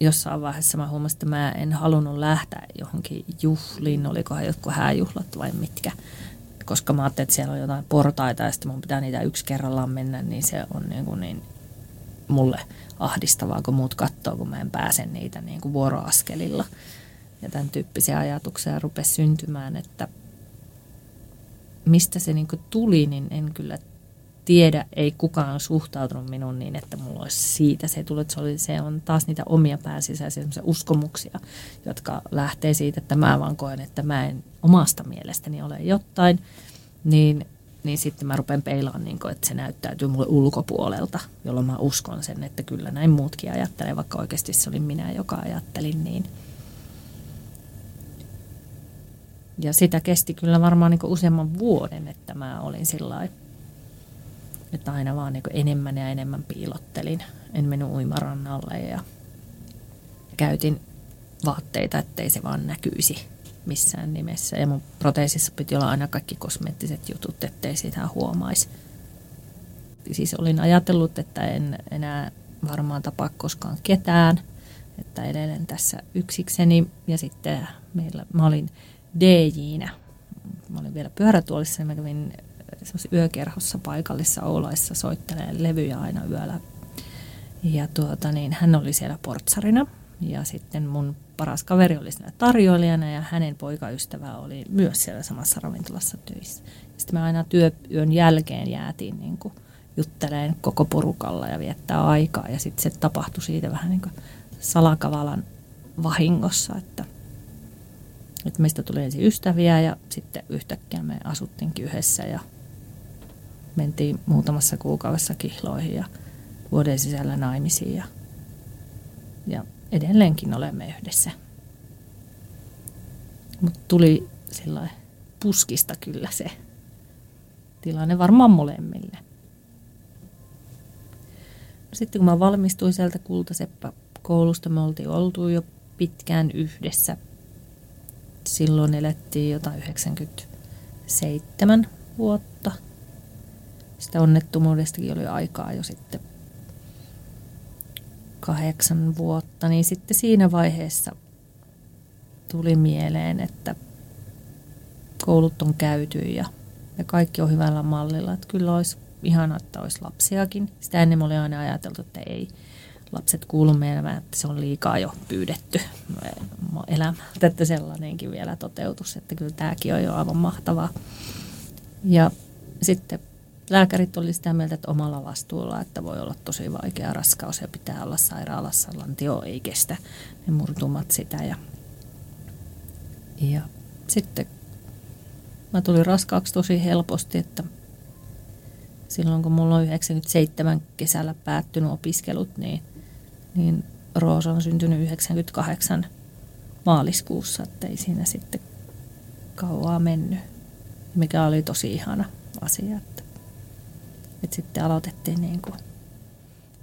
jossain vaiheessa mä huomasin, että mä en halunnut lähteä johonkin juhliin, olikohan jotkut hääjuhlat vai mitkä. Koska mä ajattelin, että siellä on jotain portaita ja sitten mun pitää niitä yksi kerrallaan mennä, niin se on niin, kuin niin mulle ahdistavaa, kun muut katsoo, kun mä en pääse niitä niin kuin vuoroaskelilla. Ja tämän tyyppisiä ajatuksia rupesi syntymään, että mistä se niin kuin tuli, niin en kyllä tiedä, ei kukaan suhtautunut minun niin, että mulla olisi siitä se tullut. Se, oli, se on taas niitä omia pääsisäisiä uskomuksia, jotka lähtee siitä, että mä vaan koen, että mä en omasta mielestäni ole jotain, niin, niin sitten mä rupean peilaan, niin kuin, että se näyttäytyy mulle ulkopuolelta, jolloin mä uskon sen, että kyllä näin muutkin ajattelee, vaikka oikeasti se oli minä, joka ajattelin niin. Ja sitä kesti kyllä varmaan niin useamman vuoden, että mä olin sillä että aina vaan niin enemmän ja enemmän piilottelin. En mennyt uimarannalle ja käytin vaatteita, ettei se vaan näkyisi missään nimessä. Ja mun proteesissa piti olla aina kaikki kosmeettiset jutut, ettei sitä huomaisi. Siis olin ajatellut, että en enää varmaan tapaa koskaan ketään, että edelleen tässä yksikseni. Ja sitten meillä, mä olin DJ-nä. Mä olin vielä pyörätuolissa ja mä kävin yökerhossa paikallisessa Oulaissa soittelee levyjä aina yöllä. Ja tuota, niin, hän oli siellä portsarina ja sitten mun paras kaveri oli siinä tarjoilijana ja hänen poikaystävä oli myös siellä samassa ravintolassa töissä. Sitten me aina työyön jälkeen jäätiin niin kuin jutteleen koko porukalla ja viettää aikaa. Ja sitten se tapahtui siitä vähän niin kuin salakavalan vahingossa, että, että meistä tuli ensin ystäviä ja sitten yhtäkkiä me asuttiinkin yhdessä ja mentiin muutamassa kuukaudessa kihloihin ja vuoden sisällä naimisiin ja, ja edelleenkin olemme yhdessä. Mutta tuli sillä puskista kyllä se tilanne varmaan molemmille. Sitten kun mä valmistuin sieltä Kultaseppä koulusta, me oltiin oltu jo pitkään yhdessä. Silloin elettiin jotain 97 vuotta. Sitä onnettomuudestakin oli aikaa jo sitten kahdeksan vuotta, niin sitten siinä vaiheessa tuli mieleen, että koulut on käyty ja, ja kaikki on hyvällä mallilla. Että kyllä olisi ihana, että olisi lapsiakin. Sitä ennen oli aina ajateltu, että ei lapset kuulu meidän, että se on liikaa jo pyydetty elämä. Että sellainenkin vielä toteutus, että kyllä tämäkin on jo aivan mahtavaa. Ja sitten lääkärit oli sitä mieltä, että omalla vastuulla, että voi olla tosi vaikea raskaus ja pitää olla sairaalassa. Lantio ei kestä ne murtumat sitä. Ja, ja sitten mä tulin raskaaksi tosi helposti, että silloin kun mulla on 97 kesällä päättynyt opiskelut, niin, niin Roosa on syntynyt 98 maaliskuussa, että ei siinä sitten kauaa mennyt, mikä oli tosi ihana asia. Et sitten aloitettiin niin kuin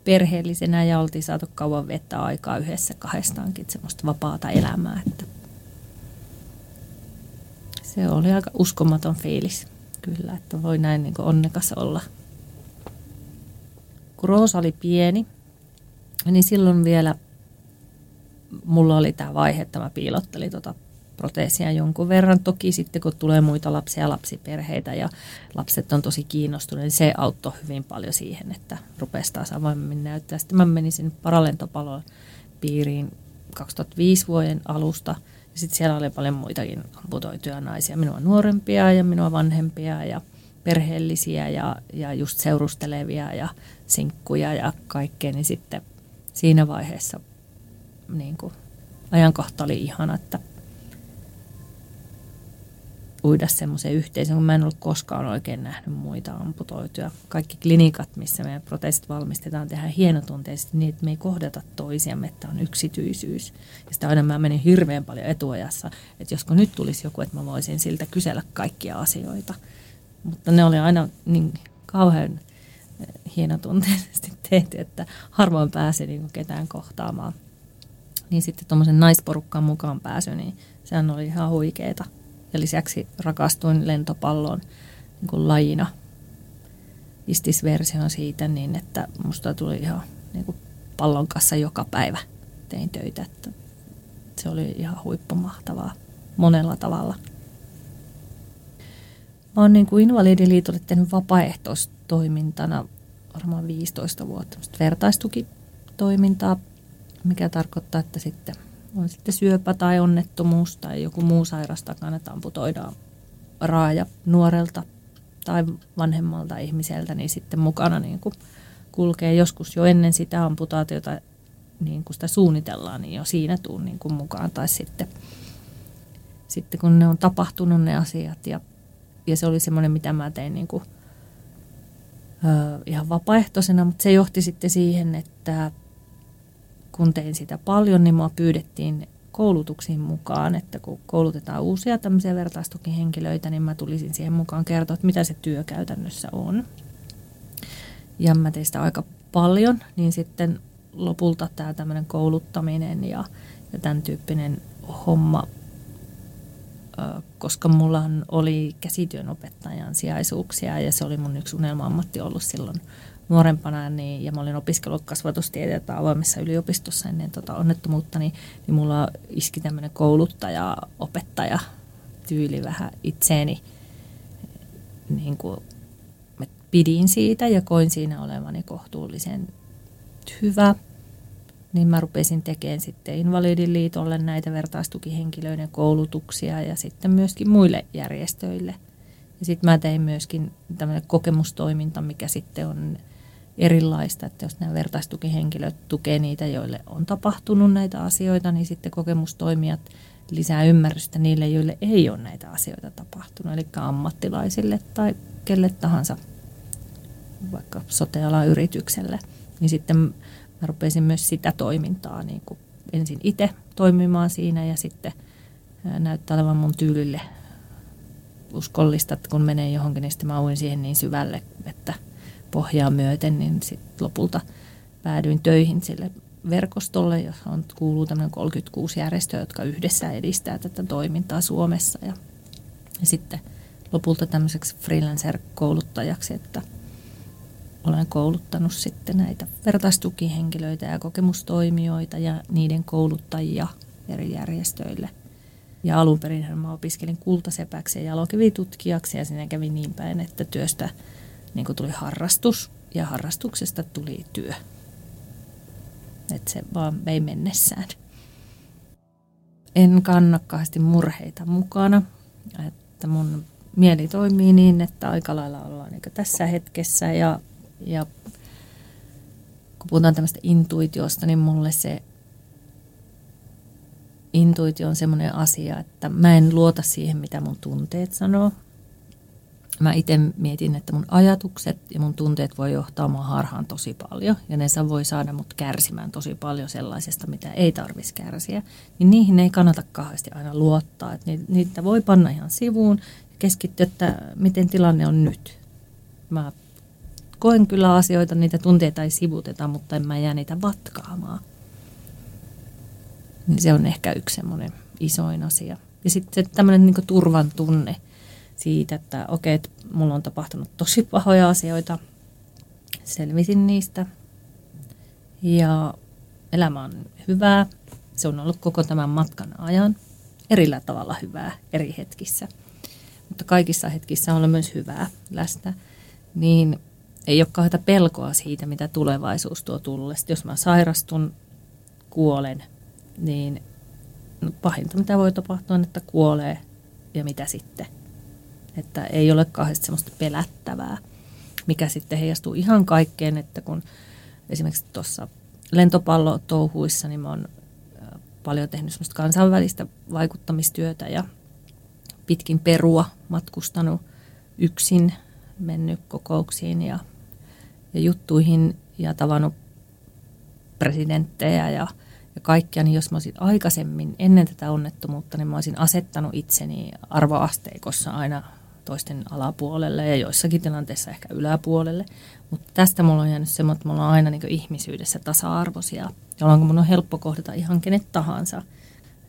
perheellisenä ja oltiin saatu kauan vettä aikaa yhdessä kahdestaankin, semmoista vapaata elämää. Että se oli aika uskomaton fiilis kyllä, että voi näin niin onnekas olla. Kun Roosa oli pieni, niin silloin vielä mulla oli tämä vaihe, että mä piilottelin tota proteesia jonkun verran. Toki sitten kun tulee muita lapsia ja lapsiperheitä ja lapset on tosi kiinnostuneet, niin se auttoi hyvin paljon siihen, että rupesi taas avoimemmin näyttää. Sitten mä menisin paralentopalon piiriin 2005 vuoden alusta. Ja sitten siellä oli paljon muitakin amputoituja naisia, minua nuorempia ja minua vanhempia ja perheellisiä ja, ja just seurustelevia ja sinkkuja ja kaikkea, niin sitten siinä vaiheessa niin kuin, ajankohta oli ihana, että uida semmoiseen yhteisöön, kun mä en ollut koskaan oikein nähnyt muita amputoituja. Kaikki klinikat, missä meidän proteesit valmistetaan, tehdään hienotunteisesti niin, että me ei kohdata toisiamme, että on yksityisyys. Ja sitä aina mä menin hirveän paljon etuajassa, että josko nyt tulisi joku, että mä voisin siltä kysellä kaikkia asioita. Mutta ne oli aina niin kauhean eh, hienotunteisesti tehty, että harvoin pääsi niin ketään kohtaamaan. Niin sitten tuommoisen naisporukkaan mukaan pääsy, niin sehän oli ihan huikeeta. Ja lisäksi rakastuin lentopalloon niin kuin lajina. Istisversio siitä niin, että musta tuli ihan niin kuin pallon kanssa joka päivä tein töitä. Että se oli ihan huippumahtavaa monella tavalla. Mä oon niin kuin Invalidiliitolle tehnyt vapaaehtoistoimintana varmaan 15 vuotta vertaistukitoimintaa, mikä tarkoittaa, että sitten on sitten syöpä tai onnettomuus tai joku muu sairas takana, että amputoidaan raaja nuorelta tai vanhemmalta ihmiseltä, niin sitten mukana niin kuin kulkee joskus jo ennen sitä amputaatiota, niin kuin sitä suunnitellaan, niin jo siinä tuun niin kuin mukaan. Tai sitten, sitten kun ne on tapahtunut ne asiat ja, ja se oli semmoinen, mitä mä tein niin kuin, ö, ihan vapaaehtoisena, mutta se johti sitten siihen, että kun tein sitä paljon, niin mua pyydettiin koulutuksiin mukaan, että kun koulutetaan uusia tämmöisiä vertaistukihenkilöitä, niin mä tulisin siihen mukaan kertoa, että mitä se työ käytännössä on. Ja mä tein sitä aika paljon, niin sitten lopulta tämä tämmöinen kouluttaminen ja, ja tämän tyyppinen homma, koska mulla oli käsityönopettajan sijaisuuksia ja se oli mun yksi unelma-ammatti ollut silloin nuorempana, niin, ja mä olin opiskellut kasvatustieteitä avoimessa yliopistossa ennen tota onnettomuutta, niin, niin mulla iski tämmöinen kouluttaja, opettaja tyyli vähän itseeni. Niin kuin, pidin siitä ja koin siinä olevani kohtuullisen hyvä. Niin mä rupesin tekemään sitten Invalidiliitolle näitä vertaistukihenkilöiden koulutuksia ja sitten myöskin muille järjestöille. Ja sitten mä tein myöskin tämmöinen kokemustoiminta, mikä sitten on erilaista, että jos nämä vertaistukihenkilöt tukee niitä, joille on tapahtunut näitä asioita, niin sitten kokemustoimijat lisää ymmärrystä niille, joille ei ole näitä asioita tapahtunut, eli ammattilaisille tai kelle tahansa, vaikka sotealan yritykselle. Niin sitten mä rupesin myös sitä toimintaa niin kuin ensin itse toimimaan siinä ja sitten näyttää olevan mun tyylille uskollista, että kun menee johonkin, niin sitten mä uin siihen niin syvälle, että – pohjaa myöten, niin sitten lopulta päädyin töihin sille verkostolle, jossa on, kuuluu tämmöinen 36 järjestöä, jotka yhdessä edistää tätä toimintaa Suomessa. Ja, ja sitten lopulta tämmöiseksi freelancer-kouluttajaksi, että olen kouluttanut sitten näitä vertaistukihenkilöitä ja kokemustoimijoita ja niiden kouluttajia eri järjestöille. Ja alun perin mä opiskelin kultasepäksi ja jalokivitutkijaksi ja siinä kävi niin päin, että työstä niin kuin tuli harrastus ja harrastuksesta tuli työ. Että se vaan vei mennessään. En kannakkaasti murheita mukana. Että mun mieli toimii niin, että aika lailla ollaan niin tässä hetkessä ja, ja kun puhutaan tämmöistä intuitiosta, niin mulle se intuitio on semmoinen asia, että mä en luota siihen, mitä mun tunteet sanoo, mä itse mietin, että mun ajatukset ja mun tunteet voi johtaa mua harhaan tosi paljon. Ja ne voi saada mut kärsimään tosi paljon sellaisesta, mitä ei tarvitsisi kärsiä. Niin niihin ei kannata kauheasti aina luottaa. Että niitä voi panna ihan sivuun ja keskittyä, että miten tilanne on nyt. Mä koen kyllä asioita, niitä tunteita ei sivuteta, mutta en mä jää niitä vatkaamaan. Niin se on ehkä yksi semmoinen isoin asia. Ja sitten tämmöinen niin turvan tunne – siitä, että okei, että mulla on tapahtunut tosi pahoja asioita. Selvisin niistä. Ja elämä on hyvää. Se on ollut koko tämän matkan ajan erillä tavalla hyvää eri hetkissä. Mutta kaikissa hetkissä on myös hyvää läsnä. Niin ei ole kauheita pelkoa siitä, mitä tulevaisuus tuo tulle. Jos mä sairastun, kuolen, niin pahinta mitä voi tapahtua on, että kuolee ja mitä sitten – että ei ole kauheasti semmoista pelättävää, mikä sitten heijastuu ihan kaikkeen, että kun esimerkiksi tuossa lentopallotouhuissa, niin mä oon paljon tehnyt semmoista kansainvälistä vaikuttamistyötä ja pitkin perua matkustanut yksin, mennyt kokouksiin ja, ja juttuihin ja tavannut presidenttejä ja, ja kaikkia, niin jos mä olisin aikaisemmin ennen tätä onnettomuutta, niin mä olisin asettanut itseni arvoasteikossa aina toisten alapuolelle ja joissakin tilanteissa ehkä yläpuolelle. Mutta tästä mulla on jäänyt semmoinen, että mulla on aina niin ihmisyydessä tasa-arvoisia, jolloin mun on helppo kohdata ihan kenet tahansa.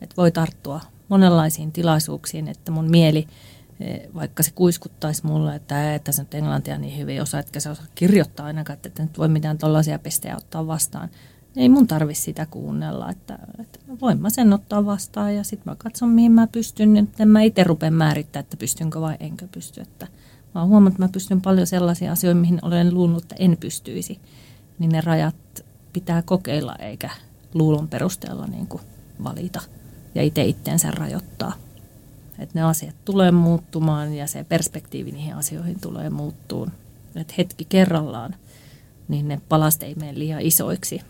Että voi tarttua monenlaisiin tilaisuuksiin, että mun mieli, e, vaikka se kuiskuttaisi mulle, että että sä nyt englantia niin hyvin osaa, etkä sä osaa kirjoittaa ainakaan, että nyt voi mitään tollaisia pestejä ottaa vastaan, ei mun tarvi sitä kuunnella, että, että voin mä sen ottaa vastaan ja sitten mä katson mihin mä pystyn, että en mä itse rupea määrittää, että pystynkö vai enkö pysty. Että mä huomannut, että mä pystyn paljon sellaisia asioita, mihin olen luullut, että en pystyisi. Niin ne rajat pitää kokeilla eikä luulon perusteella niin kuin valita ja itse itteensä rajoittaa. Että ne asiat tulee muuttumaan ja se perspektiivi niihin asioihin tulee muuttuun. Että hetki kerrallaan, niin ne palasti ei mene liian isoiksi,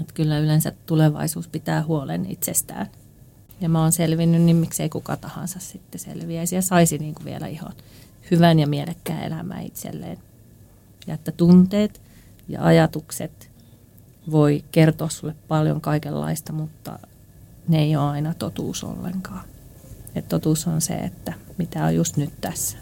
että kyllä yleensä tulevaisuus pitää huolen itsestään. Ja mä oon selvinnyt, niin miksei kuka tahansa sitten selviäisi ja saisi niin kuin vielä ihan hyvän ja mielekkään elämää itselleen. Ja että tunteet ja ajatukset voi kertoa sulle paljon kaikenlaista, mutta ne ei ole aina totuus ollenkaan. Et totuus on se, että mitä on just nyt tässä.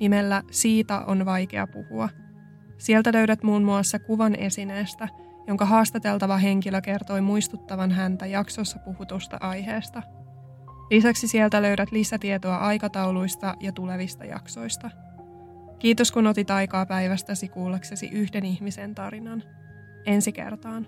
nimellä Siitä on vaikea puhua. Sieltä löydät muun muassa kuvan esineestä, jonka haastateltava henkilö kertoi muistuttavan häntä jaksossa puhutusta aiheesta. Lisäksi sieltä löydät lisätietoa aikatauluista ja tulevista jaksoista. Kiitos kun otit aikaa päivästäsi kuullaksesi yhden ihmisen tarinan. Ensi kertaan.